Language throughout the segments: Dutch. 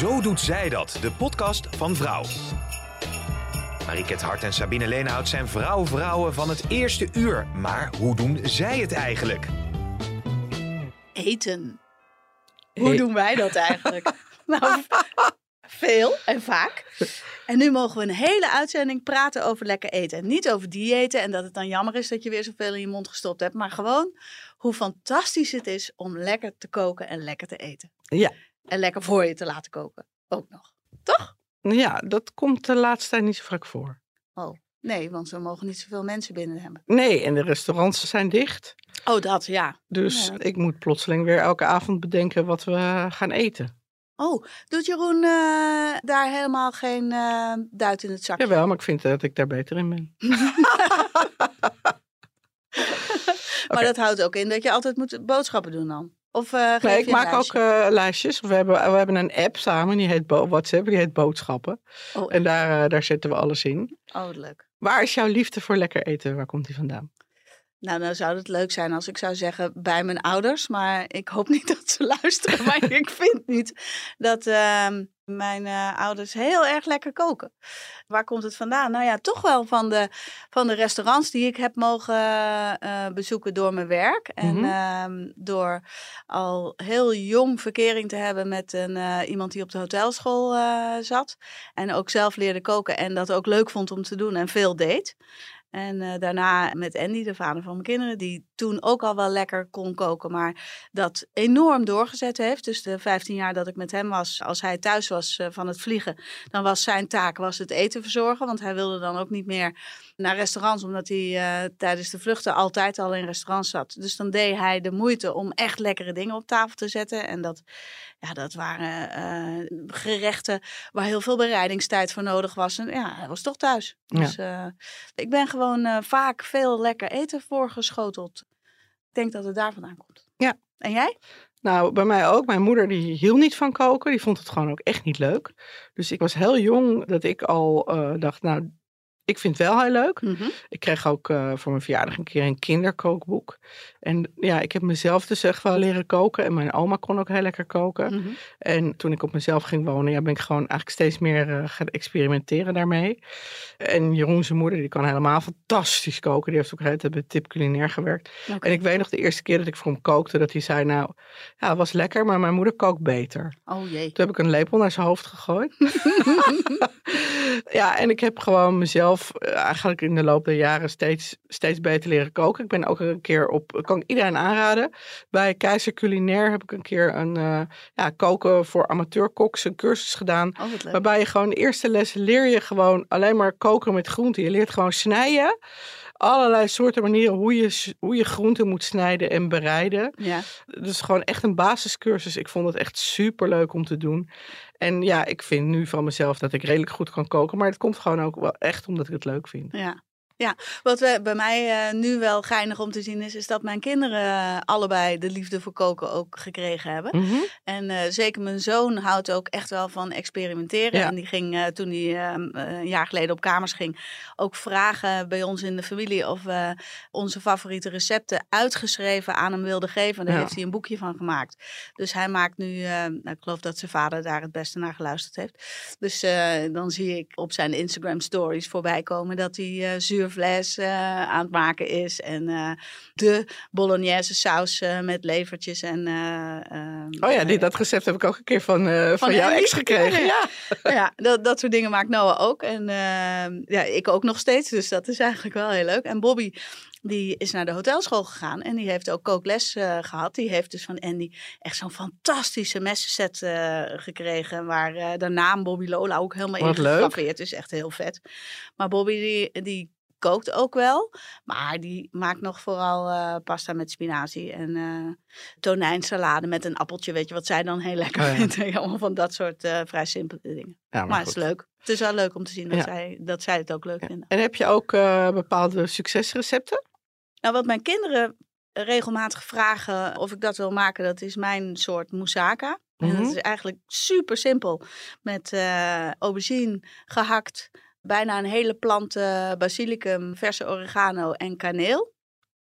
Zo doet zij dat, de podcast van Vrouw. Mariket Hart en Sabine Leenhout zijn vrouw-vrouwen van het eerste uur. Maar hoe doen zij het eigenlijk? Eten. Hoe doen wij dat eigenlijk? nou, veel en vaak. En nu mogen we een hele uitzending praten over lekker eten. En niet over diëten en dat het dan jammer is dat je weer zoveel in je mond gestopt hebt. Maar gewoon hoe fantastisch het is om lekker te koken en lekker te eten. Ja. En lekker voor je te laten koken. Ook nog. Toch? Ja, dat komt de laatste tijd niet zo vaak voor. Oh, nee, want we mogen niet zoveel mensen binnen hebben. Nee, en de restaurants zijn dicht. Oh, dat, ja. Dus Ja. ik moet plotseling weer elke avond bedenken wat we gaan eten. Oh, doet Jeroen eh, daar helemaal geen eh, duit in het zakje? Jawel, maar ik vind dat ik daar beter in ben. Maar dat houdt ook in dat je altijd moet boodschappen doen dan? Of geef Nee, ik maak lijstje? ook eh, lijstjes. We hebben, we hebben een app samen, die heet Bo- WhatsApp, die heet Boodschappen. Oh, En daar, eh, daar zetten we alles in. oh, leuk. Waar is jouw liefde voor lekker eten? Waar komt die vandaan? Nou, dan zou het leuk zijn als ik zou zeggen bij mijn ouders. Maar ik hoop niet dat ze luisteren. maar ik vind niet dat ehm, mijn eh, ouders heel erg lekker koken. Waar komt het vandaan? Nou ja, toch wel van de, van de restaurants die ik heb mogen eh, bezoeken door mijn werk. En Mhm. ehm, door al heel jong verkering te hebben met een, eh, iemand die op de hotelschool zat. En ook zelf leerde koken en dat ook leuk vond om te doen en veel deed. En eh, daarna met Andy, de vader van mijn kinderen, die toen ook al wel lekker kon koken, maar dat enorm doorgezet heeft. Dus de 15 jaar dat ik met hem was, als hij thuis was eh, van het vliegen, dan was zijn taak was het eten verzorgen. Want hij wilde dan ook niet meer naar restaurants, omdat hij eh, tijdens de vluchten altijd al in restaurants zat. Dus dan deed hij de moeite om echt lekkere dingen op tafel te zetten. En dat, ja, dat waren gerechten waar heel veel bereidingstijd voor nodig was. En ja, hij was toch thuis. Ja. Dus ik ben gewoon eh, vaak veel lekker eten voorgeschoteld. Ik denk dat het daar vandaan komt. Ja. En jij? Nou, bij mij ook. Mijn moeder die hield niet van koken. Die vond het gewoon ook echt niet leuk. Dus ik was heel jong dat ik al eh, dacht, nou, ik vind het wel heel leuk. Ik kreeg ook eh, voor mijn verjaardag een keer een kinderkookboek. En ja, ik heb mezelf dus echt wel leren koken. En mijn oma kon ook heel lekker koken. Mhm. En toen ik op mezelf ging wonen, ja, ben ik gewoon eigenlijk steeds meer eh, gaan experimenteren daarmee. En Jeroen, zijn moeder, die kan helemaal fantastisch koken. Die heeft ook heel tijd bij Tip Culinair gewerkt. En ik weet nog de eerste keer dat ik voor hem kookte, dat hij zei, nou, ja, het was lekker, maar mijn moeder kookt beter. Oh jee. Toen heb ik een lepel naar zijn hoofd gegooid. ja, en ik heb gewoon mezelf eh, eigenlijk in de loop der jaren steeds, steeds beter leren koken. Ik ben ook een keer op, kan ik iedereen aanraden, bij Keizer Culinair heb ik een keer een eh, ja, koken voor amateurkoks, een cursus gedaan. Oh. Waarbij je gewoon de eerste les leer je gewoon alleen maar koken met groenten. Je leert gewoon snijden. Allerlei soorten manieren hoe je, hoe je groenten moet snijden en bereiden. Ja. Dus gewoon echt een basiscursus. Ik vond het echt super leuk om te doen. En ja, ik vind nu van mezelf dat ik redelijk goed kan koken. Maar het komt gewoon ook wel echt omdat ik het leuk vind. Ja. Ja, wat we, bij mij eh, nu wel geinig om te zien is, is dat mijn kinderen allebei de liefde voor koken ook gekregen hebben. Mhm. En eh, zeker mijn zoon houdt ook echt wel van experimenteren. Ja. En die ging eh, toen hij een jaar geleden op kamers ging, ook vragen bij ons in de familie of we onze favoriete recepten uitgeschreven aan hem wilden geven. En daar Ja. heeft hij een boekje van gemaakt. Dus hij maakt nu, nou, ik geloof dat zijn vader daar het beste naar geluisterd heeft. Dus dan zie ik op zijn Instagram stories voorbij komen dat hij eh zuurvlees eh, aan het maken is. En eh, de bolognese saus eh, met levertjes en... eh, eh, Oh ja, dit, dat recept heb ik ook een keer van, eh, van, jouw ex gekregen. Ja. ja, dat, dat soort dingen maakt Noah ook. En eh, ja, ik ook nog steeds. Dus dat is eigenlijk wel heel leuk. En Bobby, die is naar de hotelschool gegaan. En die heeft ook kookles eh, gehad. Die heeft dus van Andy echt zo'n fantastische messenset eh, gekregen. Waar eh, de naam Bobby Lola ook helemaal Wat in leuk. gegraveerd is. Echt heel vet. Maar Bobby, die, die kookt ook wel. Maar die maakt nog vooral uh, pasta met spinazie en uh, tonijnsalade met een appeltje. Weet je wat zij dan heel lekker oh, ja. vindt? Allemaal van dat soort uh, vrij simpele dingen. Ja, maar, maar het is leuk. Het is wel leuk om te zien dat, zij, dat zij het ook leuk vinden. En heb je ook bepaalde succesrecepten? Nou, wat mijn kinderen regelmatig vragen of ik dat wil maken, dat is mijn soort moussaka. En dat mhm. is eigenlijk super simpel. Met aubergine gehakt, bijna een hele plant basilicum, verse oregano en kaneel.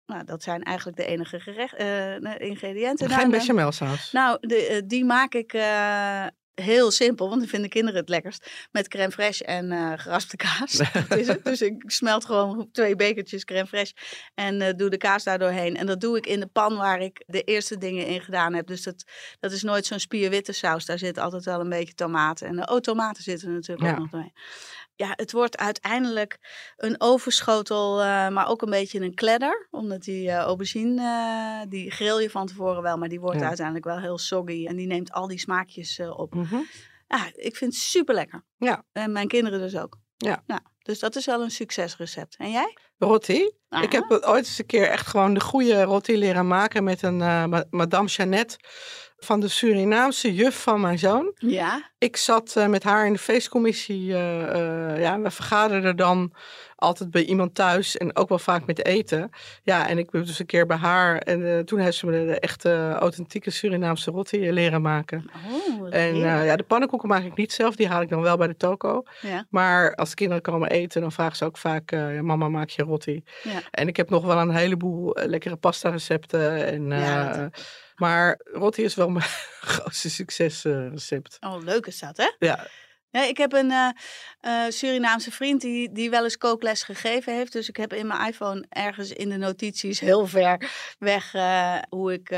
Nou, dat zijn eigenlijk de enige gerecht, uh, ingrediënten. Geen bechamelsaus? Nou, de, die maak ik uh, heel simpel, want dan vinden kinderen het lekkerst. Met crème fraîche en uh, geraspte kaas. is het. Dus ik smelt gewoon twee bekertjes crème fraîche en uh, doe de kaas daar doorheen. En dat doe ik in de pan waar ik de eerste dingen in gedaan heb. Dus dat, dat is nooit zo'n spierwitte saus. Daar zit altijd wel een beetje tomaten. En de oh, tomaten zitten natuurlijk ook nog doorheen ja, het wordt uiteindelijk een overschotel, uh, maar ook een beetje een kledder. Omdat die uh, aubergine, uh, die grill je van tevoren wel, maar die wordt uiteindelijk wel heel soggy. En die neemt al die smaakjes op. Mm -hmm. Ja, ik vind het super lekker. Ja. En mijn kinderen dus ook. Ja. Nou, dus dat is wel een succesrecept. En jij? Rotti. Ik heb ooit eens een keer echt gewoon de goede roti leren maken met een Madame Jeannette van de Surinaamse juf van mijn zoon. Ja. Ik zat uh, met haar in de feestcommissie. Uh, uh, ja, we vergaderden dan altijd bij iemand thuis en ook wel vaak met eten. Ja, en ik ben dus een keer bij haar en toen heeft ze me de echte authentieke Surinaamse rotti leren maken. Oh, en ja, de pannenkoeken maak ik niet zelf, die haal ik dan wel bij de toko. Ja. Maar als de kinderen komen eten, dan vragen ze ook vaak, mama maak je rotti. Ja. En ik heb nog wel een heleboel lekkere pasta recepten en... Ja, maar rotti is wel mijn grootste succesrecept. oh, leuk is dat, hè? Ja. Ja, ik heb een uh, uh, Surinaamse vriend die, die wel eens kookles gegeven heeft. Dus ik heb in mijn iPhone ergens in de notities heel ver weg uh, hoe ik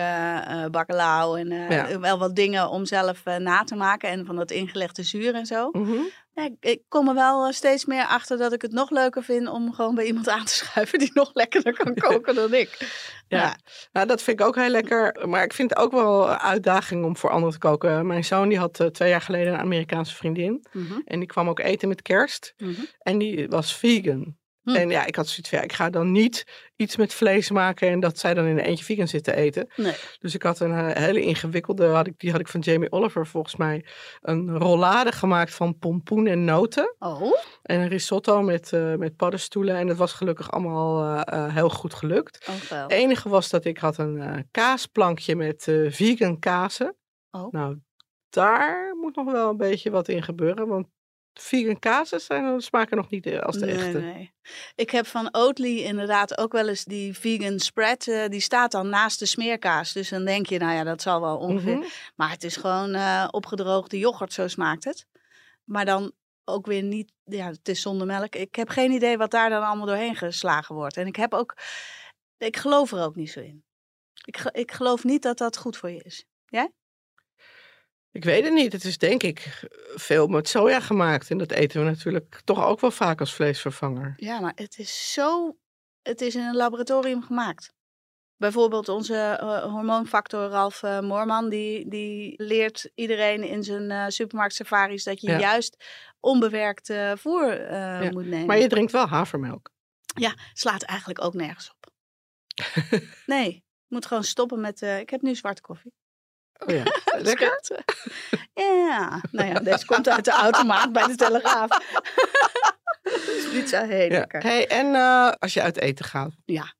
bakkelauw en wel wat dingen om zelf na te maken. En van dat ingelegde zuur en zo. Mm -hmm. Ja, ik kom er wel steeds meer achter dat ik het nog leuker vind om gewoon bij iemand aan te schuiven die nog lekkerder kan koken dan ik. Ja. nou dat vind ik ook heel lekker. Maar ik vind het ook wel een uitdaging om voor anderen te koken. Mijn zoon die had twee jaar geleden een Amerikaanse vriendin. Mhm. En die kwam ook eten met kerst. Mhm. En die was vegan. Hm. En ja, ik had zoiets van, ja, ik ga dan niet iets met vlees maken en dat zij dan in een eentje vegan zitten eten. Nee. Dus ik had een eh, hele ingewikkelde, had ik, die had ik van Jamie Oliver volgens mij, een rollade gemaakt van pompoen en noten. Oh. En een risotto met, uh, met paddenstoelen en dat was gelukkig allemaal uh, heel goed gelukt. Oh, Het enige was dat ik had een kaasplankje met vegan kazen. Oh. Nou, daar moet nog wel een beetje wat in gebeuren, want vegan kazen zijn, smaken nog niet als de echte. Nee. Ik heb van Oatly inderdaad ook wel eens die vegan spread. Uh, die staat dan naast de smeerkaas. Dus dan denk je, nou ja, dat zal wel ongeveer. Mhm. Maar het is gewoon uh, opgedroogde yoghurt, zo smaakt het. Maar dan ook weer niet, ja, het is zonder melk. Ik heb geen idee wat daar dan allemaal doorheen geslagen wordt. En ik heb ook, ik geloof er ook niet zo in. Ik, ik geloof niet dat dat goed voor je is. Jij? Ik weet het niet. Het is denk ik veel met soja gemaakt. En dat eten we natuurlijk toch ook wel vaak als vleesvervanger. Ja, maar het is zo. Het is in een laboratorium gemaakt. Bijvoorbeeld onze uh, hormoonfactor Ralf uh, Moorman, die, die leert iedereen in zijn uh, supermarkt safaris dat je juist onbewerkt voer moet nemen. Maar je drinkt wel havermelk. Ja, slaat eigenlijk ook nergens op. nee, moet gewoon stoppen met. ik heb nu zwarte koffie. Oh ja, lekker. ja, nou ja, deze komt uit de automaat bij de Telegraaf. is niet zo heel lekker. Hey, en uh, als je uit eten gaat? Ja.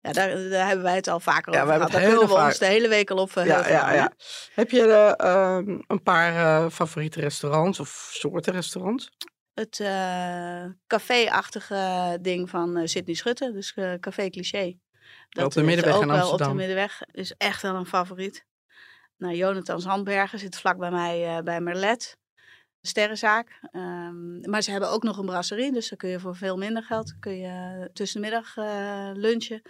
Ja, daar, daar, hebben wij het al vaker over gehad. Daar kunnen we vaak... ons de hele week al op ja, ja, ja. Heb je uh, een paar uh, favoriete restaurants of soorten restaurants? Het uh, café-achtige ding van Sydney Schutte, dus Café Cliché. Dat op de Middenweg in Amsterdam. Op de Middenweg is echt wel een favoriet. Nou, Jonathan Zandbergen zit vlak bij mij uh, bij Merlet. Sterrenzaak. Um, maar ze hebben ook nog een brasserie. Dus dan kun je voor veel minder geld kun je tussen de middag uh, lunchen.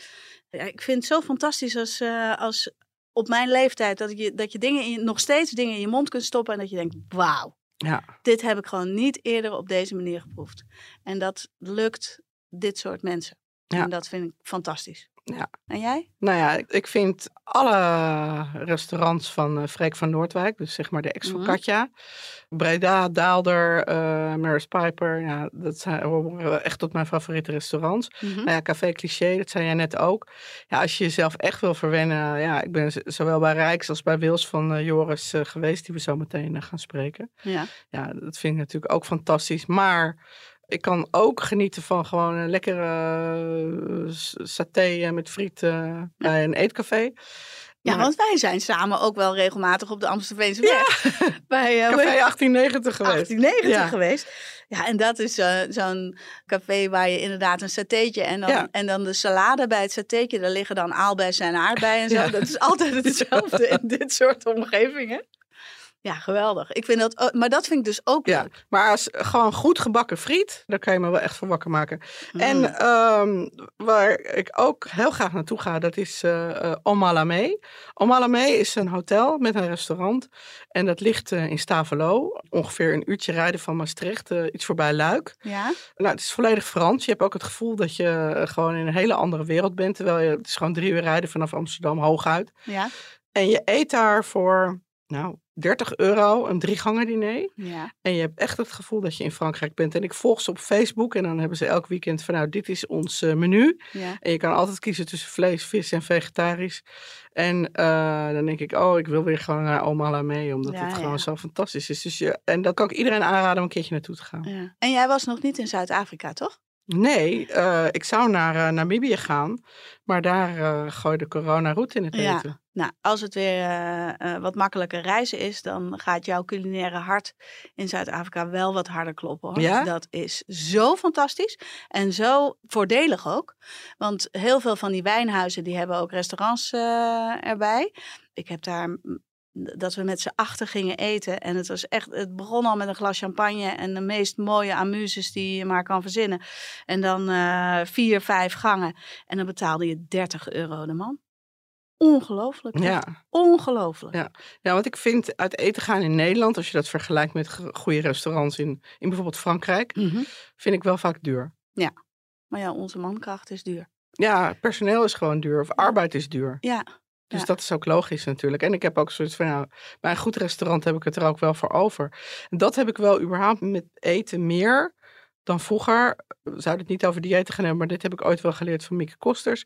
Ja, ik vind het zo fantastisch als, als op mijn leeftijd dat je, dat je dingen in, nog steeds dingen in je mond kunt stoppen. En dat je denkt, wauw. Ja. Dit heb ik gewoon niet eerder op deze manier geproefd. En dat lukt dit soort mensen. Ja. En dat vind ik fantastisch. Ja. En jij? Nou ja, ik vind alle restaurants van uh, Freek van Noordwijk, dus zeg maar de ex van mhm. Katja, Breda, Daalder, uh, Maris Piper, ja, dat zijn echt tot mijn favoriete restaurants. Mm Nou ja, Café Cliché, dat zei jij net ook. Ja, als je jezelf echt wil verwennen, ja, ik ben zowel bij Rijks als bij Wils van uh, Joris geweest, die we zo meteen gaan spreken. Ja. ja, dat vind ik natuurlijk ook fantastisch, maar ik kan ook genieten van gewoon een lekkere uh, saté met friet bij een eetcafé. Ja, want wij zijn samen ook wel regelmatig op de Amsterdamse weg. Ja. Bij uh, Café 1890 geweest. 1890 ja. geweest. Ja, en dat is zo'n café waar je inderdaad een satéetje en dan, en dan de salade bij het satéetje. Daar liggen dan aalbessen en aardbeien en zo. Dat is altijd hetzelfde in dit soort omgevingen. Ja, geweldig. Ik vind dat, maar dat vind ik dus ook ja, leuk. Maar als gewoon goed gebakken friet, daar kan je me wel echt voor wakker maken. En mm. ehm, waar ik ook heel graag naartoe ga, dat is uh, Omalame. Omalame is een hotel met een restaurant. En dat ligt uh, in Stavelo, ongeveer een uurtje rijden van Maastricht, iets voorbij Luik. Ja. Nou, het is volledig Frans. Je hebt ook het gevoel dat je gewoon in een hele andere wereld bent. Terwijl je, het is gewoon drie uur rijden vanaf Amsterdam hooguit. Ja. En je eet daar voor, nou, 30 euro een drie gangen diner. Ja. En je hebt echt het gevoel dat je in Frankrijk bent. En ik volg ze op Facebook en dan hebben ze elk weekend van nou, dit is ons uh, menu. Ja. En je kan altijd kiezen tussen vlees, vis en vegetarisch. En uh, dan denk ik, oh, ik wil weer gewoon naar Oma mee, omdat het gewoon zo fantastisch is. Dus je, en dat kan ik iedereen aanraden om een keertje naartoe te gaan. En jij was nog niet in Zuid-Afrika, toch? Nee, uh, ik zou naar uh, Namibië gaan, maar daar uh, gooide corona roet in het eten. Ja. Nou, als het weer wat makkelijker reizen is, dan gaat jouw culinaire hart in Zuid-Afrika wel wat harder kloppen. Hoor. Ja? Dat is zo fantastisch en zo voordelig ook. Want heel veel van die wijnhuizen die hebben ook restaurants erbij. Ik heb daar dat we met z'n achter gingen eten. En het was echt, het begon al met een glas champagne en de meest mooie amuses die je maar kan verzinnen. En dan uh, vier, vijf gangen. En dan betaalde je 30 euro de man. Ongelooflijk. Ja. Ongelooflijk. Ja. ja, want ik vind uit eten gaan in Nederland, als je dat vergelijkt met goede restaurants in, in bijvoorbeeld Frankrijk, mhm. vind ik wel vaak duur. Ja, maar ja, onze mankracht is duur. Ja, personeel is gewoon duur of arbeid is duur. Ja, dus dat is ook logisch natuurlijk. En ik heb ook zoiets van, nou, bij een goed restaurant heb ik het er ook wel voor over. En dat heb ik wel überhaupt met eten meer dan vroeger. We zouden het niet over diëten gaan hebben, maar dit heb ik ooit wel geleerd van Mieke Kosters.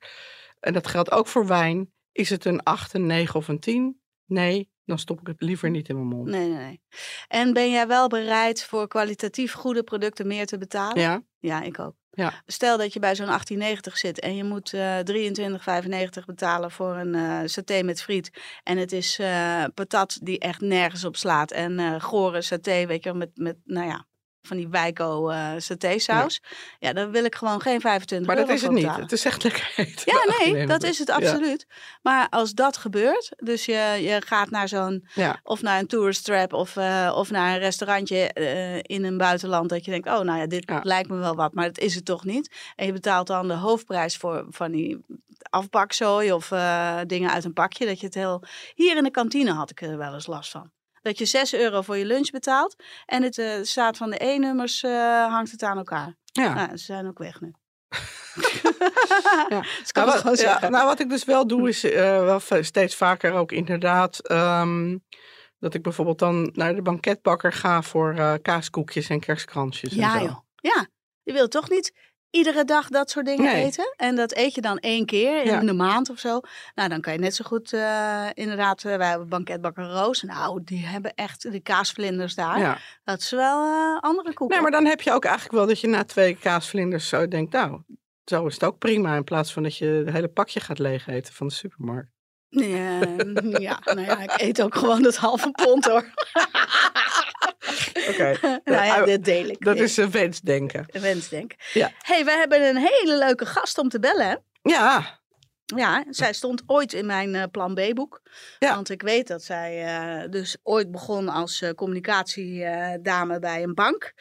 En dat geldt ook voor wijn. Is het een 8, een 9 of een 10? Nee, dan stop ik het liever niet in mijn mond. Nee, nee, nee. En ben jij wel bereid voor kwalitatief goede producten meer te betalen? Ja. Ja, ik ook. Ja. Stel dat je bij zo'n 1890 zit en je moet uh, eh, 23,95 betalen voor een uh, saté met friet. En het is uh, patat die echt nergens op slaat. En gore saté, weet je, met, met nou ja, van die wijko uh, satésaus. Ja. ja, dan wil ik gewoon geen 25 maar euro Maar dat is het niet. Het is echt lekker eten. Ja, nee, dat is het absoluut. Maar als dat gebeurt, dus je, je gaat naar zo'n, ja. of naar een tourist trap of, uh, of naar een restaurantje uh, in een buitenland, dat je denkt, oh nou ja, dit lijkt me wel wat, maar dat is het toch niet. En je betaalt dan de hoofdprijs voor van die afbakzooi of dingen uit een pakje, dat je het heel... Hier in de kantine had ik er wel eens last van. Dat je 6 euro voor je lunch betaalt. En het uh, staat van de E-nummers uh, hangt het aan elkaar. Ja. Nou, ze zijn ook weg nu. ja. nou, wat, ja, nou, wat ik dus wel doe, is uh, wel steeds vaker ook inderdaad. Um, dat ik bijvoorbeeld dan naar de banketbakker ga voor uh, kaaskoekjes en kerstkransjes. Ja, en zo. joh. Ja, je wilt toch niet iedere dag dat soort dingen eten. En dat eet je dan één keer in de maand of zo. Nou, dan kan je net zo goed uh, inderdaad, uh, wij hebben banketbakker Roos. Nou, die hebben echt de kaasvlinders daar. Ja. Dat is wel uh, andere koeken. Nee, maar dan heb je ook eigenlijk wel dat je na twee kaasvlinders zo denkt, nou, zo is het ook prima. In plaats van dat je het hele pakje gaat leeg eten van de supermarkt. Ja, ja, nou ja, ik eet ook gewoon dat halve pond hoor. Oké. nou ja, dat deel ik. Dat is een wensdenken. Een wensdenken. Ja. hey, we hebben een hele leuke gast om te bellen. Ja. Ja, zij stond ooit in mijn uh, Plan B-boek. Ja. Want ik weet dat zij uh, dus ooit begon als uh, communicatiedame bij een bank.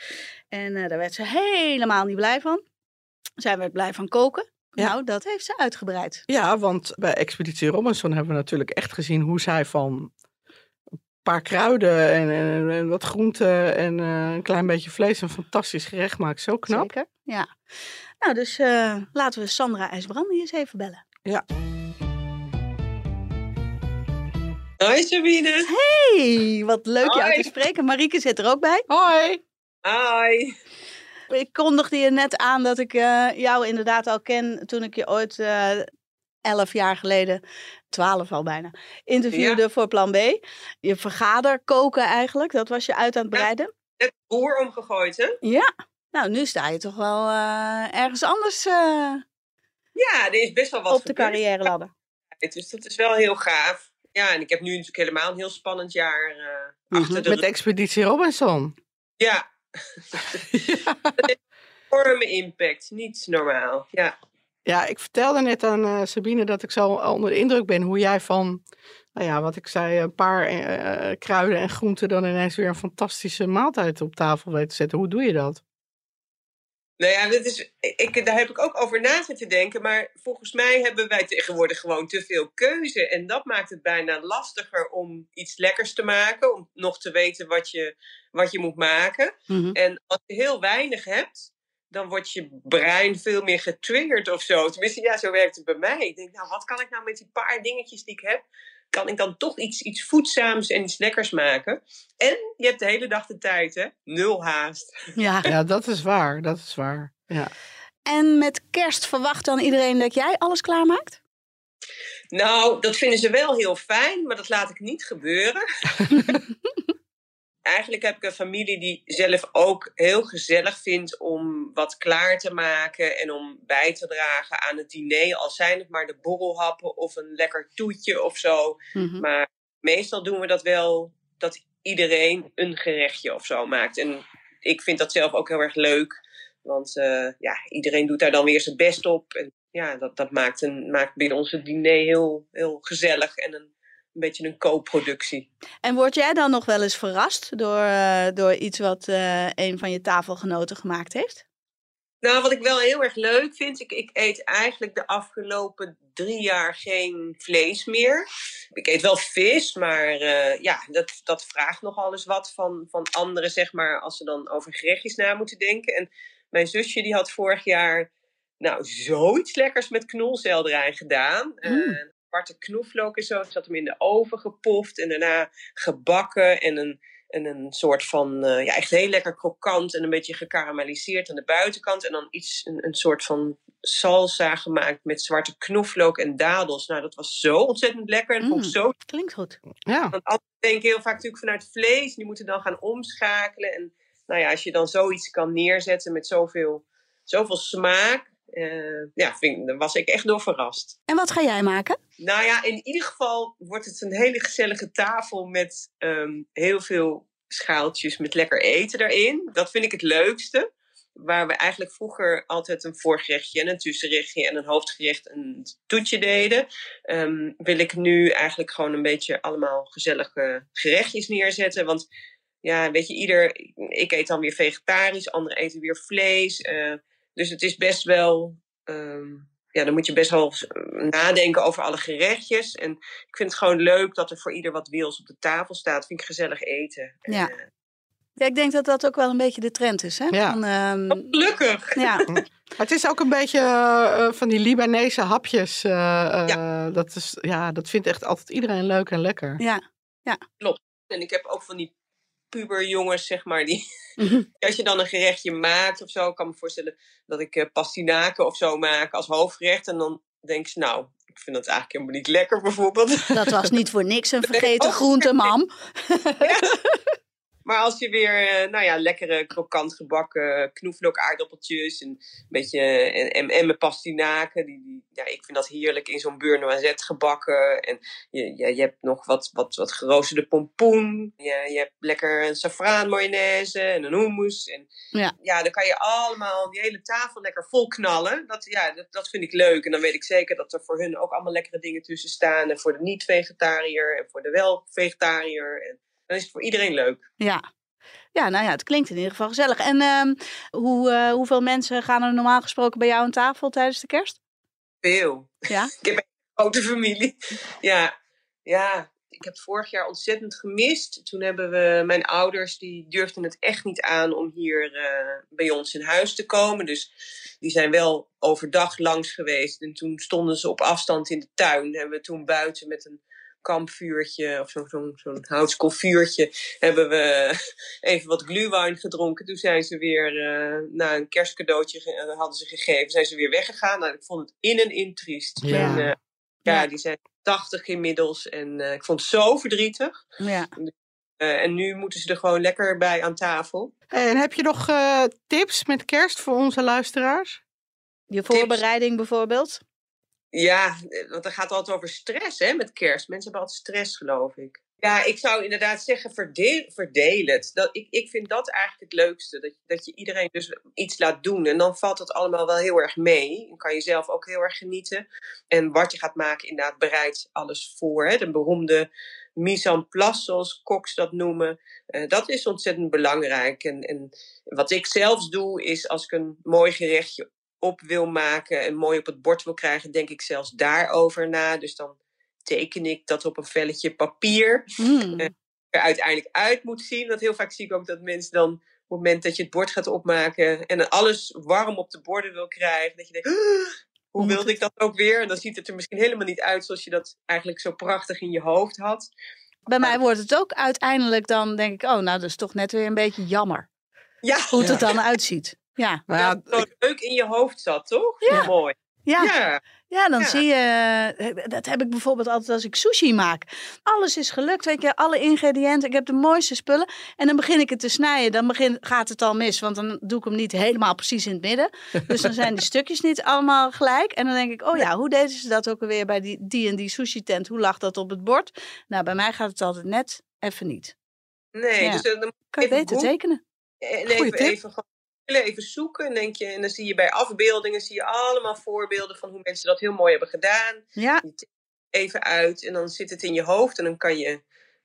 En daar werd ze helemaal niet blij van. Zij werd blij van koken. Ja. Nou, dat heeft ze uitgebreid. Ja, want bij Expeditie Robinson hebben we natuurlijk echt gezien hoe zij van paar kruiden en, en, en wat groenten en uh, een klein beetje vlees een fantastisch gerecht maakt. Zo knap. Zeker, ja. Nou, dus uh, laten we Sandra IJsbrandi eens even bellen. Ja. Hoi Sabine. Hey, wat leuk jou Hoi. te spreken. Marieke zit er ook bij. Hoi. Hi. Ik kondigde je net aan dat ik eh, jou inderdaad al ken toen ik je ooit eh, elf jaar geleden, twaalf al bijna, interviewde voor Plan B. Je vergader koken eigenlijk, dat was je uit aan het Ja. breiden. Net boer omgegooid, hè? Ja. Nou, nu sta je toch wel eh, ergens anders eh, Ja, er is best wel wat op de carrière ladder. Dus dat is wel heel gaaf. Ja, en ik heb nu natuurlijk helemaal een heel spannend jaar eh, achter de Met. Expeditie Robinson. Ja. Enorme impact. Niet normaal. Ja. Ja, ik vertelde net aan eh, Sabine dat ik zo onder de indruk ben hoe jij van, nou ja, wat ik zei, een paar eh, kruiden en groenten dan ineens weer een fantastische maaltijd op tafel weet te zetten. Hoe doe je dat? Nou ja, dat is, ik, daar heb ik ook over na zitten denken. Maar volgens mij hebben wij tegenwoordig gewoon te veel keuze. En dat maakt het bijna lastiger om iets lekkers te maken. Om nog te weten wat je, wat je moet maken. Mhm. En als je heel weinig hebt, dan wordt je brein veel meer getriggerd of zo. Tenminste, ja, zo werkt het bij mij. Ik denk, nou, wat kan ik nou met die paar dingetjes die ik heb? Kan ik dan toch iets, iets voedzaams en iets lekkers maken? En je hebt de hele dag de tijd, hè? Nul haast. Ja. Ja, dat is waar. Dat is waar. Ja. En met kerst verwacht dan iedereen dat jij alles klaarmaakt? Nou, dat vinden ze wel heel fijn, maar dat laat ik niet gebeuren. Eigenlijk heb ik een familie die zelf ook heel gezellig vindt om wat klaar te maken en om bij te dragen aan het diner. Al zijn het maar de borrelhappen of een lekker toetje of zo. Mhm. Maar meestal doen we dat wel dat iedereen een gerechtje of zo maakt. En ik vind dat zelf ook heel erg leuk. Want eh, ja, iedereen doet daar dan weer zijn best op. En ja, dat, dat maakt, een, maakt binnen onze diner heel, heel gezellig en een, een beetje een co-productie. En word jij dan nog wel eens verrast door, eh, door iets wat eh, een van je tafelgenoten gemaakt heeft? Nou, wat ik wel heel erg leuk vind, ik, ik eet eigenlijk de afgelopen drie jaar geen vlees meer. Ik eet wel vis, maar eh, ja, dat, dat vraagt nogal eens wat van, van anderen, zeg maar, als ze dan over gerechtjes na moeten denken. En mijn zusje die had vorig jaar nou zoiets lekkers met knolselderij gedaan. Mm. Zwarte knoflook en zo. Ze had hem in de oven gepoft en daarna gebakken en een, en een soort van, eh, ja, echt heel lekker krokant en een beetje gekarameliseerd aan de buitenkant. En dan iets, een, een soort van salsa gemaakt met zwarte knoflook en dadels. Nou, dat was zo ontzettend lekker. En dat vond ik Mm. zo Klinkt goed. Ja. want anderen denken heel vaak natuurlijk vanuit vlees. Die moeten dan gaan omschakelen. En nou ja, als je dan zoiets kan neerzetten met zoveel, zoveel smaak. Eh, ja, vind, daar was ik echt door verrast. En wat ga jij maken? Nou ja, in ieder geval wordt het een hele gezellige tafel met ehm, heel veel schaaltjes met lekker eten erin. Dat vind ik het leukste. Waar we eigenlijk vroeger altijd een voorgerechtje en een tussengerechtje en een hoofdgerecht en een toetje deden. ehm, wil ik nu eigenlijk gewoon een beetje allemaal gezellige gerechtjes neerzetten. Want ja, weet je, ieder. Ik eet dan weer vegetarisch, anderen eten weer vlees. eh, dus het is best wel. ehm, ja, dan moet je best wel nadenken over alle gerechtjes. En ik vind het gewoon leuk dat er voor ieder wat wils op de tafel staat. Vind ik gezellig eten. Ja. Eh, Ja, ik denk dat dat ook wel een beetje de trend is. Hè? Ja. Van, ehm, gelukkig. ja. Het is ook een beetje eh, van die Libanese hapjes. eh, eh, dat, is, ja, dat vindt echt altijd iedereen leuk en lekker. ja. En ik heb ook van die puberjongens, zeg maar, die... Mhm. Als je dan een gerechtje maakt of zo, ik kan me voorstellen dat ik eh, pastinaken of zo maak als hoofdgerecht. En dan denk ze, nou, ik vind dat eigenlijk helemaal niet lekker bijvoorbeeld. Dat was niet voor niks een vergeten groente, mam. Maar als je weer, eh, nou ja, lekkere krokant gebakken knoflook aardappeltjes en een beetje en, en, en pastinaken, die, die, ja, ik vind dat heerlijk in zo'n beurre noisette gebakken. En je, je, je hebt nog wat, wat, wat geroosterde pompoen. Je, je hebt lekker een safraan mayonaise en een hummus. En Ja. ja, dan kan je allemaal die hele tafel lekker vol knallen. Dat, ja, dat, dat vind ik leuk. En dan weet ik zeker dat er voor hun ook allemaal lekkere dingen tussen staan. En voor de niet-vegetariër en voor de wel-vegetariër. En dan is het voor iedereen leuk. Ja. Ja, nou ja, het klinkt in ieder geval gezellig. En ehm, hoe, eh, hoeveel mensen gaan er normaal gesproken bij jou aan tafel tijdens de kerst? Veel. Ja? Ik heb een grote familie. Ja, ja. Ik heb vorig jaar ontzettend gemist. Toen hebben we, mijn ouders, die durfden het echt niet aan om hier uh, bij ons in huis te komen. Dus die zijn wel overdag langs geweest. En toen stonden ze op afstand in de tuin. Hebben we toen buiten met een kampvuurtje of zo'n zo, zo houtskoolvuurtje hebben we even wat glühwein gedronken. Toen zijn ze weer uh, na een kerstcadeautje uh, hadden ze gegeven, zijn ze weer weggegaan. Nou, ik vond het in en in triest. Ja. En, uh, ja, die zijn 80 inmiddels en ik vond het zo verdrietig. Ja. en nu moeten ze er gewoon lekker bij aan tafel. En heb je nog tips met kerst voor onze luisteraars? Je voorbereiding tips. bijvoorbeeld? Ja, want er gaat altijd over stress hè, met kerst. Mensen hebben altijd stress, geloof ik. Ja, ik zou inderdaad zeggen, verdeel, verdeel het. Dat, ik, ik vind dat eigenlijk het leukste. Dat, dat je iedereen dus iets laat doen. En dan valt het allemaal wel heel erg mee. Dan kan je zelf ook heel erg genieten. En wat je gaat maken, inderdaad, bereidt alles voor. Hè. De beroemde mise en place, zoals koks dat noemen. Uh, dat is ontzettend belangrijk. En, en wat ik zelfs doe, is als ik een mooi gerechtje op wil maken en mooi op het bord wil krijgen, denk ik zelfs daarover na. Dus dan teken ik dat op een velletje papier. Mm. Uh, er uiteindelijk uit moet zien. Want heel vaak zie ik ook dat mensen dan op het moment dat je het bord gaat opmaken en dan alles warm op de borden wil krijgen, dat je denkt, hoe wilde ik dat ook weer? En dan ziet het er misschien helemaal niet uit zoals je dat eigenlijk zo prachtig in je hoofd had. Bij mij wordt het ook uiteindelijk dan denk ik, oh nou dat is toch net weer een beetje jammer. Ja. Hoe het er dan uitziet. Ja. Ja, dat het leuk in je hoofd zat, toch? Ja. Mooi. Ja. Ja. Ja, dan Ja. zie je, dat heb ik bijvoorbeeld altijd als ik sushi maak. Alles is gelukt, weet je, alle ingrediënten, ik heb de mooiste spullen. En dan begin ik het te snijden, dan begin, gaat het al mis, want dan doe ik hem niet helemaal precies in het midden. Dus dan zijn die stukjes niet allemaal gelijk. En dan denk ik, oh ja, hoe deden ze dat ook alweer bij die, die en die sushi tent? Hoe lag dat op het bord? Nou, bij mij gaat het altijd net even niet. Nee, Ja. dus dan dan Kan je beter goed. tekenen? En Goeie even, tip. even, gewoon even zoeken. En, denk je, en dan zie je bij afbeeldingen zie je allemaal voorbeelden van hoe mensen dat heel mooi hebben gedaan. Ja, Even uit en dan zit het in je hoofd. En dan kan je,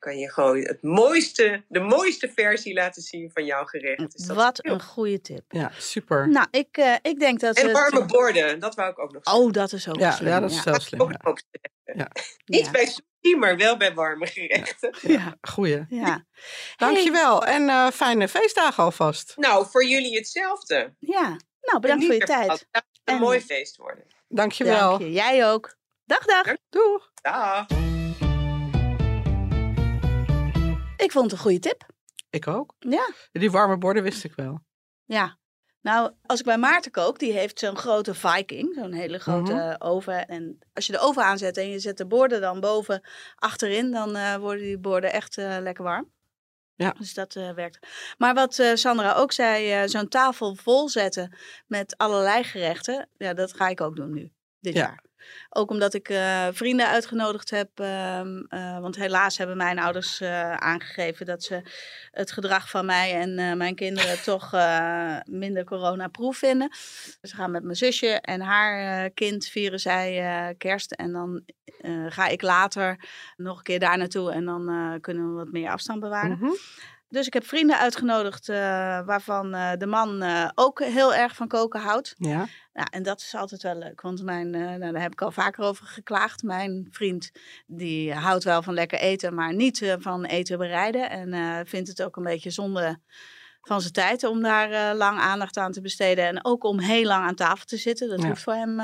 kan je gewoon het mooiste, de mooiste versie laten zien van jouw gerecht. Dus dat wat een goede tip. Ja, super. Nou, ik, eh, ik denk dat En het- warme borden, dat wou ik ook nog zeggen. Oh, dat is ook Ja, slim. ja, dat is zo Dat slim. ook Ja. Niet bij sushi, maar wel bij warme gerechten. Ja, Goeie. ja. Dankjewel. En eh, fijne feestdagen alvast. Nou, voor jullie hetzelfde. Ja, nou bedankt voor je tijd. het een En- mooi feest worden. Dankjewel. Dank je. Jij ook. Dag, dag. Doeg. Dag. Ik vond het een goede tip. Ik ook. Ja. Die warme borden wist ik wel. Ja. Nou, als ik bij Maarten kook, die heeft zo'n grote Viking, zo'n hele grote Mhm. oven. En als je de oven aanzet en je zet de borden dan boven achterin, dan eh, worden die borden echt eh, lekker warm. Ja. Dus dat eh, werkt. Maar wat Sandra ook zei, zo'n tafel vol zetten met allerlei gerechten, ja, dat ga ik ook doen nu, dit Ja. jaar. Ook omdat ik eh, vrienden uitgenodigd heb. ehm, eh, want helaas hebben mijn ouders eh, aangegeven dat ze het gedrag van mij en mijn kinderen toch minder coronaproof vinden. Dus we gaan met mijn zusje en haar kind vieren zij kerst. En dan ga ik later nog een keer daar naartoe en dan kunnen we wat meer afstand bewaren. Mhm. Dus ik heb vrienden uitgenodigd eh, waarvan eh, de man eh, ook heel erg van koken houdt. Ja. Ja, en dat is altijd wel leuk, want mijn, nou, daar heb ik al vaker over geklaagd. Mijn vriend die houdt wel van lekker eten, maar niet van eten bereiden. En vindt het ook een beetje zonde van zijn tijd om daar lang aandacht aan te besteden. En ook om heel lang aan tafel te zitten. Dat Ja. hoeft voor hem,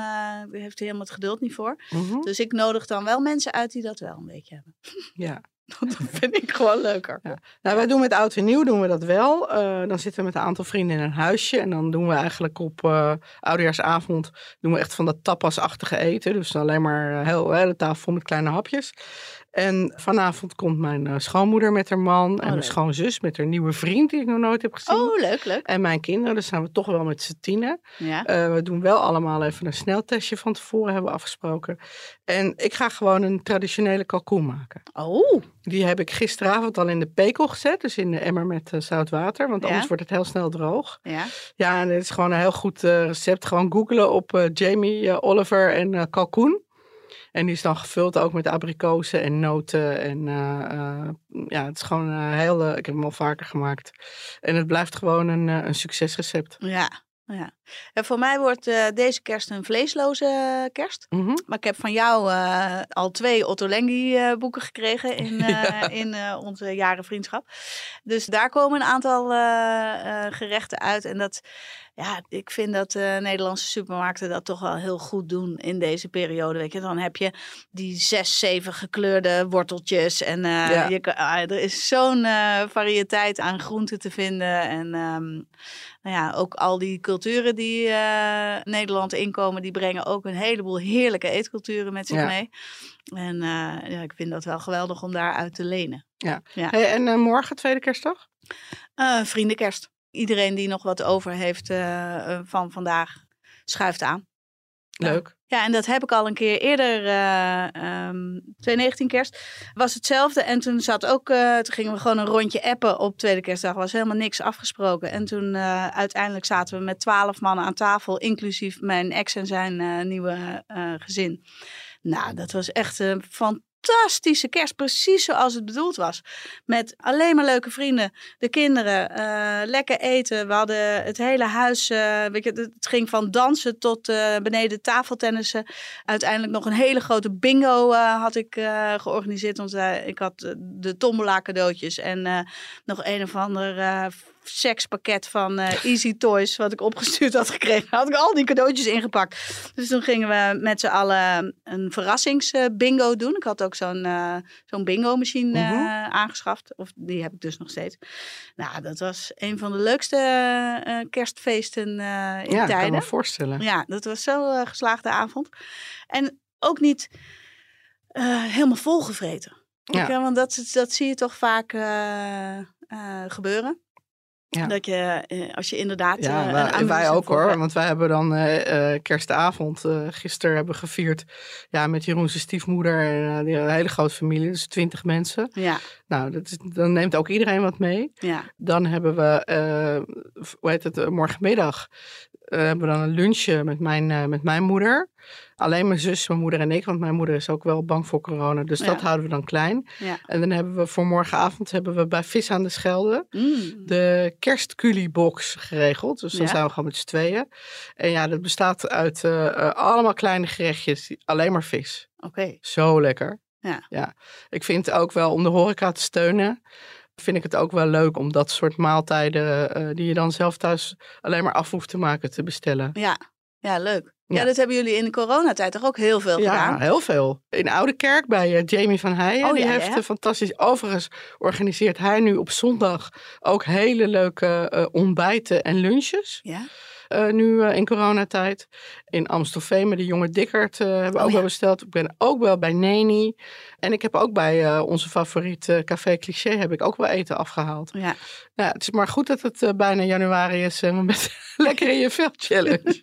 heeft hij helemaal het geduld niet voor. Mhm. Dus ik nodig dan wel mensen uit die dat wel een beetje hebben. ja. dat vind ik gewoon leuker. Nou, wij doen met oud en nieuw doen we dat wel. Eh, dan zitten we met een aantal vrienden in een huisje. En dan doen we eigenlijk op eh oudejaarsavond doen we echt van dat tapasachtige eten. Dus alleen maar eh, heel, hele tafel met kleine hapjes. En vanavond komt mijn eh, schoonmoeder met haar man. en mijn leuk. schoonzus met haar nieuwe vriend die ik nog nooit heb gezien. Oh, leuk, leuk. En mijn kinderen, dus zijn we toch wel met z'n tienen. Ja. Eh, we doen wel allemaal even een sneltestje van tevoren, hebben we afgesproken. En ik ga gewoon een traditionele kalkoen maken. Oh, Die heb ik gisteravond al in de pekel gezet, dus in de emmer met eh, zout water. Want Ja. anders wordt het heel snel droog. ja. Ja, en het is gewoon een heel goed recept. Gewoon googlen op Jamie Oliver en kalkoen. En die is dan gevuld ook met abrikozen en noten. En eh, eh, ja, het is gewoon een heel... eh, ik heb hem al vaker gemaakt. En het blijft gewoon een, eh, een succesrecept. Ja, ja. En voor mij wordt uh, deze kerst een vleesloze kerst. Mhm. Maar ik heb van jou uh, al twee Otto Lengi uh, boeken gekregen in, ja. in onze jaren vriendschap. Dus daar komen een aantal gerechten uit. En dat, ja, ik vind dat de Nederlandse supermarkten dat toch wel heel goed doen in deze periode. Weet je, dan heb je die zes, zeven gekleurde worteltjes. En ja. je, ah, er is zo'n variëteit aan groenten te vinden. En um, nou ja, ook al die culturen die Nederland inkomen, die brengen ook een heleboel heerlijke eetculturen met zich ja. mee. En ja, ik vind dat wel geweldig om daaruit te lenen. Ja. ja. Hey, en morgen, tweede kerstdag? vriendenkerst. Iedereen die nog wat over heeft van vandaag, schuift aan. Leuk. Ja, en dat heb ik al een keer eerder, uh, um, 2019 kerst, was hetzelfde. En toen zat ook, uh, toen gingen we gewoon een rondje appen op tweede kerstdag. was helemaal niks afgesproken. En toen uh, uiteindelijk zaten we met twaalf mannen aan tafel, inclusief mijn ex en zijn nieuwe gezin. Nou, dat was echt een fantastisch fantastische kerst. Precies zoals het bedoeld was. Met alleen maar leuke vrienden. De kinderen. Uh, lekker eten. We hadden het hele huis. Uh, weet je, het ging van dansen tot uh, beneden tafeltennissen. Uiteindelijk nog een hele grote bingo had ik georganiseerd. Want ik had de tombola cadeautjes. En nog een of ander sekspakket van uh, Easy Toys, wat ik opgestuurd had gekregen, had ik al die cadeautjes ingepakt. Dus toen gingen we met z'n allen een verrassingsbingo doen. Ik had ook zo'n uh, zo'n bingo machine uh, -huh. aangeschaft. Of die heb ik dus nog steeds. Nou, dat was een van de leukste kerstfeesten in ja, tijden. Ja, kan me voorstellen. Ja, dat was zo'n geslaagde avond. En ook niet helemaal volgevreten. Ja. Okay, want dat, dat zie je toch vaak gebeuren. Ja. Dat je, als je inderdaad. Ja, wij, wij ook hoor. Want wij hebben dan uh, kerstavond uh, gisteren hebben gevierd. Ja, met Jeroen's stiefmoeder. En een hele grote familie, dus twintig mensen. Ja. Nou, dat is, dan neemt ook iedereen wat mee. Ja. Dan hebben we, hoe heet het, morgenmiddag. hebben we dan een lunchje met mijn, met mijn moeder. Alleen mijn zus, mijn moeder en ik, want mijn moeder is ook wel bang voor corona. Dus ja. dat houden we dan klein. Ja. En dan hebben we voor morgenavond hebben we bij Vis aan de Schelde mm. de kerstculiebox geregeld. Dus dan zijn we gewoon met z'n tweeën. En ja, dat bestaat uit eh, eh, allemaal kleine gerechtjes, alleen maar vis. Oké. Zo lekker. Ja. ja. Ik vind ook wel om de horeca te steunen. Vind ik het ook wel leuk om dat soort maaltijden eh, die je dan zelf thuis alleen maar af hoeft te maken te bestellen. Ja. ja, leuk. Ja. Ja. dat hebben jullie in de coronatijd toch ook heel veel Ja, gedaan? heel veel. In Oude Kerk bij eh, Jamie van Heijen. Oh, die ja, heeft ja. eh, fantastisch. Overigens organiseert hij nu op zondag ook hele leuke eh, ontbijten en lunches. Ja. eh, nu in coronatijd. In Amstelveen met de jonge Dikkert hebben we Oh, ook ja. wel besteld. Ik ben ook wel bij Neni. En ik heb ook bij eh, onze favoriet eh, Café Cliché heb ik ook wel eten afgehaald. Ja. Ja, het is maar goed dat het eh, bijna januari is en we met lekker in je vel challenge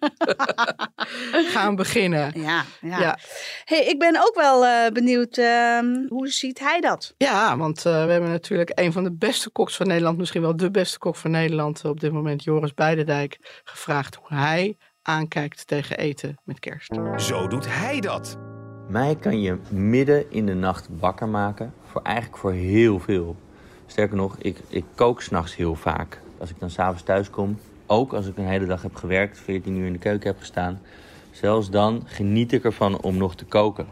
gaan beginnen. Ja, ja. Ja. Hey, ik ben ook wel benieuwd, ehm, hoe ziet hij dat? Ja, want we hebben natuurlijk een van de beste koks van Nederland, misschien wel de beste kok van Nederland op dit moment, Joris Beidendijk, gevraagd hoe hij aankijkt tegen eten met kerst. Zo doet hij dat. Mij kan je midden in de nacht wakker maken. Voor eigenlijk voor heel veel. Sterker nog, ik, ik kook s'nachts heel vaak. Als ik dan s'avonds thuis kom, ook als ik een hele dag heb gewerkt, 14 uur in de keuken heb gestaan. Zelfs dan geniet ik ervan om nog te koken.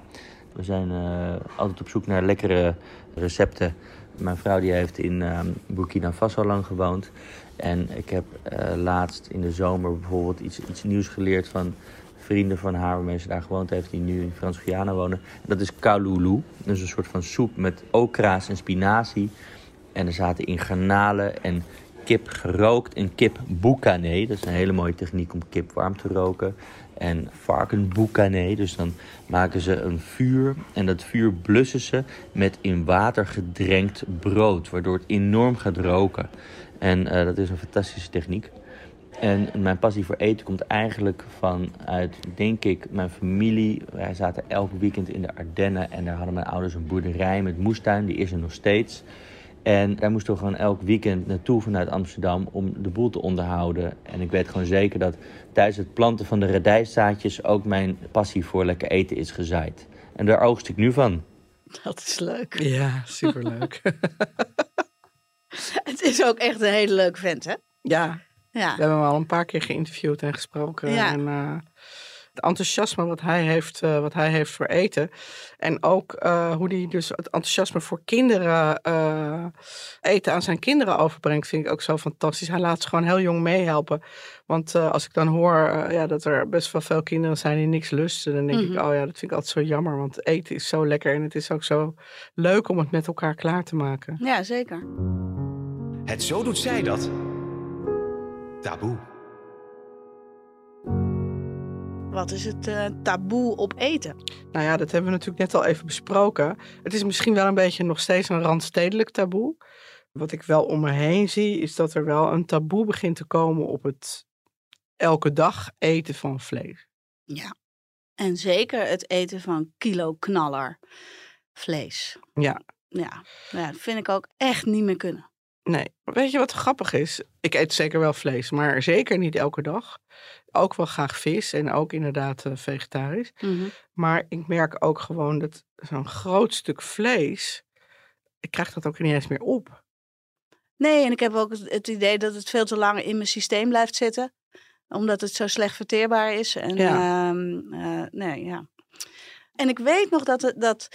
We zijn eh, altijd op zoek naar lekkere recepten. Mijn vrouw die heeft in eh, Burkina Faso lang gewoond. En ik heb eh, laatst in de zomer bijvoorbeeld iets, iets nieuws geleerd van vrienden van haar waarmee ze daar gewoond heeft, die nu in Frans-Guyana wonen. Dat is kaloulou. Dat is een soort van soep met okra's en spinazie. En er zaten in garnalen en kip gerookt en kip boucané. Dat is een hele mooie techniek om kip warm te roken. En varken boucané. Dus dan maken ze een vuur en dat vuur blussen ze met in water gedrenkt brood. Waardoor het enorm gaat roken. En eh, dat is een fantastische techniek. En mijn passie voor eten komt eigenlijk vanuit, denk ik, mijn familie. Wij zaten elk weekend in de Ardennen en daar hadden mijn ouders een boerderij met moestuin. Die is er nog steeds. En daar moesten we gewoon elk weekend naartoe vanuit Amsterdam om de boel te onderhouden. En ik weet gewoon zeker dat tijdens het planten van de radijszaadjes ook mijn passie voor lekker eten is gezaaid. En daar oogst ik nu van. Dat is leuk. Ja, superleuk. Het is ook echt een hele leuke vent, hè? ja, Ja. We hebben hem al een paar keer geïnterviewd en gesproken. Ja. En, eh, het enthousiasme wat hij heeft, eh, wat hij heeft voor eten. En ook eh, hoe hij dus het enthousiasme voor kinderen eh, eten aan zijn kinderen overbrengt, vind ik ook zo fantastisch. Hij laat ze gewoon heel jong meehelpen. Want eh, als ik dan hoor eh, ja, dat er best wel veel kinderen zijn die niks lusten, dan denk Mhm. ik, oh ja, dat vind ik altijd zo jammer. Want eten is zo lekker en het is ook zo leuk om het met elkaar klaar te maken. ja, zeker. Het Zo Doet Zij Dat. Taboe. Wat is het eh, taboe op eten? Nou ja, dat hebben we natuurlijk net al even besproken. Het is misschien wel een beetje nog steeds een randstedelijk taboe. Wat ik wel om me heen zie, is dat er wel een taboe begint te komen op het elke dag eten van vlees. Ja. En zeker het eten van kilo knaller vlees. Ja. Ja, ja dat vind ik ook echt niet meer kunnen. Nee, weet je wat grappig is? Ik eet zeker wel vlees, maar zeker niet elke dag. Ook wel graag vis en ook inderdaad eh, vegetarisch. Mhm. Maar ik merk ook gewoon dat zo'n groot stuk vlees, ik krijg dat ook niet eens meer op. Nee, en ik heb ook het, idee dat het veel te lang in mijn systeem blijft zitten. Omdat het zo slecht verteerbaar is. En, Ja. ehm, eh, nee, ja. En ik weet nog dat, het- dat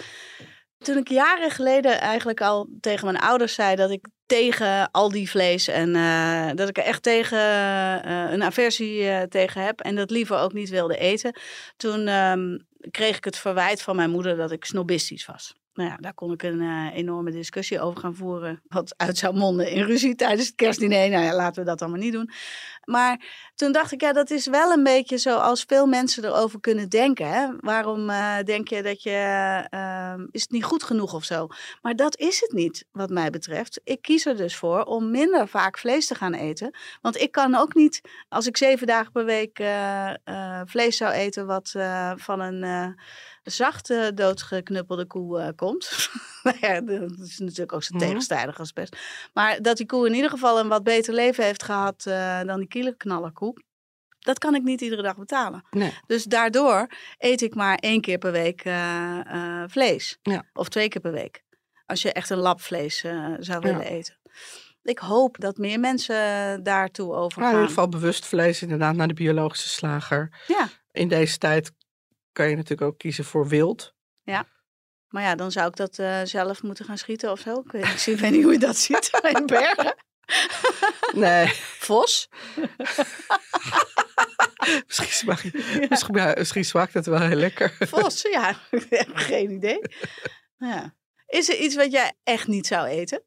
toen ik jaren geleden eigenlijk al tegen mijn ouders zei dat ik tegen al die vlees en eh, dat ik er echt tegen eh, een aversie eh, tegen heb en dat liever ook niet wilde eten. Toen ehm, kreeg ik het verwijt van mijn moeder dat ik snobistisch was. Nou ja, daar kon ik een eh, enorme discussie over gaan voeren. Wat uit zou monden in ruzie tijdens het kerstdiner. Nou ja, laten we dat allemaal niet doen. Maar toen dacht ik, ja, dat is wel een beetje zoals veel mensen erover kunnen denken. Hè? Waarom eh, denk je dat je, eh, is het niet goed genoeg of zo? Maar dat is het niet, wat mij betreft. Ik kies er dus voor om minder vaak vlees te gaan eten. Want ik kan ook niet, als ik zeven dagen per week eh, vlees zou eten, wat van een zacht eh, doodgeknuppelde koe eh, komt. nou ja, dat is natuurlijk ook zo Mhm. tegenstrijdig als best. Maar dat die koe in ieder geval een wat beter leven heeft gehad eh, dan die kielenknallerkoe. Dat kan ik niet iedere dag betalen. Nee. Dus daardoor eet ik maar één keer per week eh, vlees. Ja. Of twee keer per week. Als je echt een lap vlees zou willen Ja. eten. Ik hoop dat meer mensen daartoe Maar in overgaan. ieder geval bewust vlees inderdaad naar de biologische slager. Ja. In deze tijd kan je natuurlijk ook kiezen voor wild. Maar ja, dan zou ik dat eh, zelf moeten gaan schieten of zo. Ik weet, ik weet niet hoe je dat ziet in bergen. Nee, Vos? misschien, smaakt, misschien, ja, misschien smaakt het wel heel lekker. Vos, ja. Ik heb geen idee. Ja. Is er iets wat jij echt niet zou eten?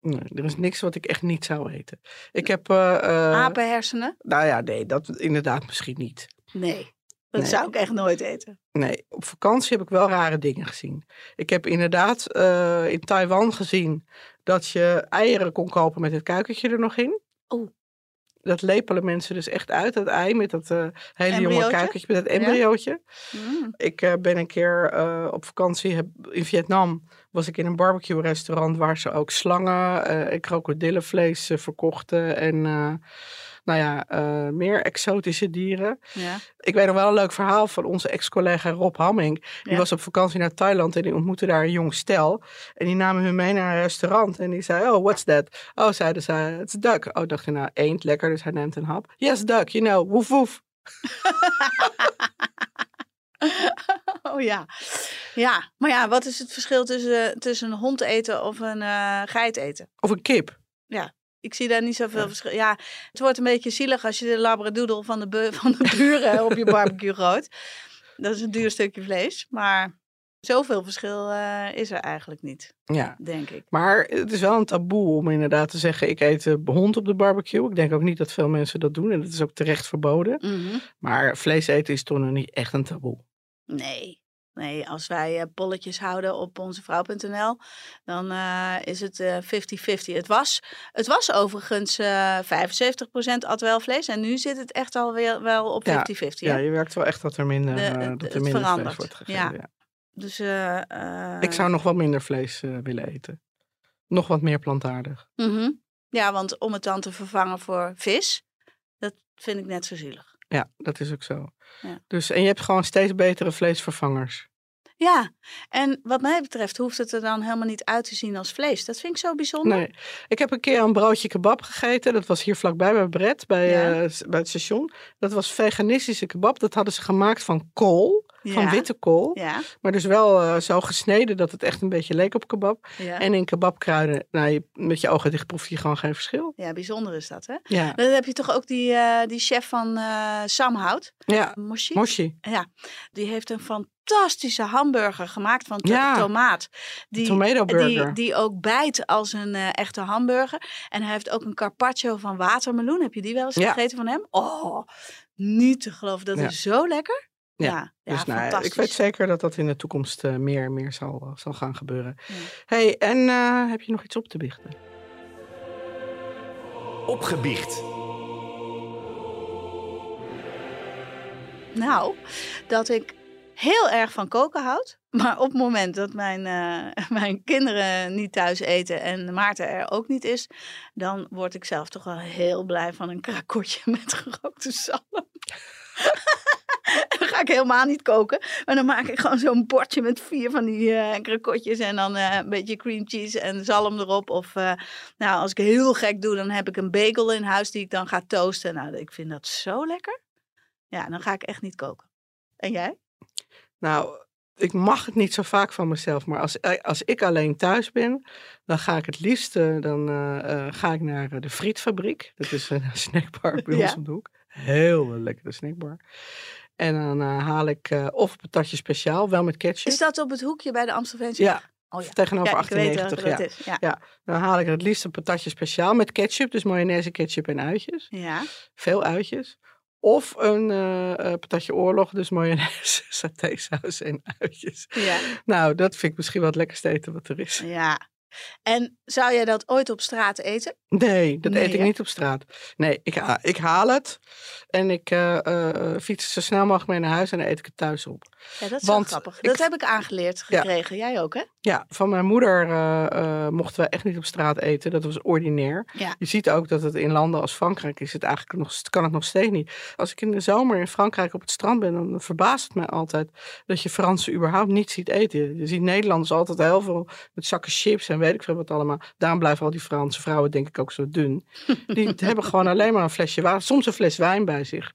Nee, er is niks wat ik echt niet zou eten. Ik heb... eh, Apenhersenen? Nou ja, nee, dat inderdaad misschien niet. Nee. Dat Nee. zou ik echt nooit eten. Nee, op vakantie heb ik wel rare dingen gezien. Ik heb inderdaad eh, in Taiwan gezien dat je eieren kon kopen met het kuikentje er nog in. Oeh. Dat lepelen mensen dus echt uit, dat ei met dat eh, hele jonge kuikentje, met dat Ja. embryootje. Mm. Ik eh, ben een keer op vakantie heb, in Vietnam. Was ik in een barbecue restaurant waar ze ook slangen en krokodillenvlees verkochten. En nou ja, eh, meer exotische dieren. Ja. Ik weet nog wel een leuk verhaal van onze ex-collega Rob Hamming. Die Ja. was op vakantie naar Thailand en die ontmoette daar een jong stel. En die namen hun mee naar een restaurant. En die zei, oh, what's that? Oh, zeiden ze, it's a duck. Oh, dacht hij, nou, eend, lekker. Dus hij neemt een hap. Yes, duck, you know, woef woef. Oh ja. Ja, maar ja, wat is het verschil tussen, tussen een hond eten of een eh, geit eten? Of een kip. Ik zie daar niet zoveel Ja. verschil. Ja, het wordt een beetje zielig als je de labradoodle van de, van de buren op je barbecue gooit. Dat is een duur stukje vlees, maar zoveel verschil eh, is er eigenlijk niet, Ja. denk ik. Maar het is wel een taboe om inderdaad te zeggen, ik eet eh, hond op de barbecue. Ik denk ook niet dat veel mensen dat doen. En dat is ook terecht verboden. Mhm. Maar vlees eten is toch nog niet echt een taboe. Nee. Nee, als wij eh, polletjes houden op onzevrouw.nl, dan eh, is het eh, 50-50. het, was, het was overigens eh 75% at wel vlees en nu zit het echt alweer wel op 50-50. Ja, je werkt wel echt dat er minder, De- eh, dat er minder vlees wordt gegeven. Ja. ja. Dus eh, eh, Ik zou nog wel minder vlees eh, willen eten. Nog wat meer plantaardig. mhm. Ja, want om het dan te vervangen voor vis, dat vind ik net zo zielig. Ja, dat is ook zo. Ja. Dus, en je hebt gewoon steeds betere vleesvervangers. Ja, en wat mij betreft hoeft het er dan helemaal niet uit te zien als vlees. Dat vind ik zo bijzonder. Nee, ik heb een keer een broodje kebab gegeten. Dat was hier vlakbij bij Brett, bij, Ja. eh, bij het station. Dat was veganistische kebab. Dat hadden ze gemaakt van kool, van witte kool. Maar dus wel eh, zo gesneden dat het echt een beetje leek op kebab. En in kebabkruiden, nou, je, met je ogen dicht proef je gewoon geen verschil. ja, bijzonder is dat, hè? Ja, Dan heb je toch ook die, eh, die chef van eh Samhout, ja. Moshi? Moshi. Ja, die heeft een fantastische hamburger gemaakt van to- Ja. tomaat. Die, tomato burger. Die, die ook bijt als een echte hamburger. En hij heeft ook een carpaccio van watermeloen. Heb je die wel eens Ja. gegeten van hem? Oh, niet te geloven. Dat Ja. is zo lekker. Ja, Ja, ja, dus nou, fantastisch. ik weet zeker dat dat in de toekomst eh, meer, meer zal, eh, zal gaan gebeuren. Ja. hey, en eh, heb je nog iets op te biechten? Opgebiecht. Nou, dat ik heel erg van koken houd. Maar op het moment dat mijn, eh, mijn kinderen niet thuis eten en Maarten er ook niet is, dan word ik zelf toch wel heel blij van een krakotje met gerookte zalm. dan ga ik helemaal niet koken. Maar dan maak ik gewoon zo'n bordje met vier van die krakotjes en dan eh, een beetje cream cheese en zalm erop. Of eh, nou, als ik heel gek doe, dan heb ik een bagel in huis die ik dan ga toasten. Nou, ik vind dat zo lekker. Ja, dan ga ik echt niet koken. En jij? Nou, ik mag het niet zo vaak van mezelf, maar als, als ik alleen thuis ben, dan ga ik het liefst dan, ga ik naar de Frietfabriek. Dat is een snackbar bij ons om de hoek. Heel lekkere snackbar. En dan eh, haal ik eh, of patatje speciaal, wel met ketchup. Is dat op het hoekje bij de Amstelveense? Ja, Oh ja. tegenover ja, ik weet 98. welke ja. is. Ja. Ja. Dan haal ik het liefst een patatje speciaal met ketchup, dus mayonaise, ketchup en uitjes. ja. Veel uitjes. Of een eh, eh, patatje oorlog, dus mayonaise, satésaus en uitjes. Ja. Nou, dat vind ik misschien wel het lekkerste eten wat er is. ja. En zou jij dat ooit op straat eten? Nee, dat Nee, eet ik hè? niet op straat. Nee, ik, ha- ik haal het en ik eh, fiets zo snel mogelijk mee naar huis en dan eet ik het thuis op. Ja, dat is Want grappig. ik- Dat heb ik aangeleerd Ja. gekregen. Jij ook, hè? Ja, van mijn moeder eh, mochten wij echt niet op straat eten. Dat was ordinair. Ja. Je ziet ook dat het in landen als Frankrijk is het eigenlijk nog, kan het nog steeds niet. Als ik in de zomer in Frankrijk op het strand ben, dan verbaast het mij altijd dat je Fransen überhaupt niet ziet eten. Je ziet Nederlanders altijd heel veel met zakken chips en weet ik veel wat allemaal. Daarom blijven al die Franse vrouwen denk ik ook zo dun. Die hebben gewoon alleen maar een flesje water, soms een fles wijn bij zich.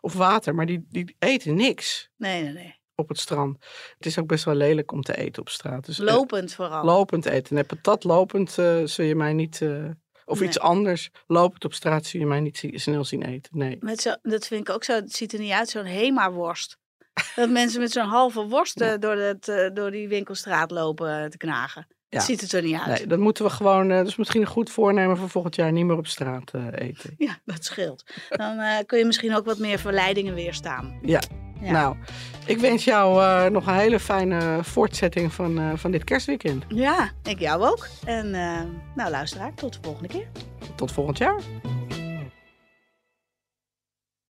Of water, maar die, die eten niks Nee, nee, nee. op het strand. Het is ook best wel lelijk om te eten op straat. Dus, eh, Lopend vooral. Lopend eten. Nee, patat lopend eh, zul je mij niet... eh, of Nee. iets anders. Lopend op straat zul je mij niet snel zien eten. Nee. Met zo, dat vind ik ook zo. Het ziet er niet uit, zo'n Hema-worst. Dat mensen met zo'n halve worst door, het, door die winkelstraat lopen te knagen. Ja. Het ziet er niet uit. nee, dat moeten we gewoon... eh, is misschien een goed voornemen voor volgend jaar niet meer op straat eh, eten. Ja, dat scheelt. Dan eh, kun je misschien ook wat meer verleidingen weerstaan. Ja. Ja. Nou, ik wens jou nog een hele fijne voortzetting van, van dit kerstweekend. Ja, ik jou ook. En nou luisteraar, tot de volgende keer. Tot volgend jaar.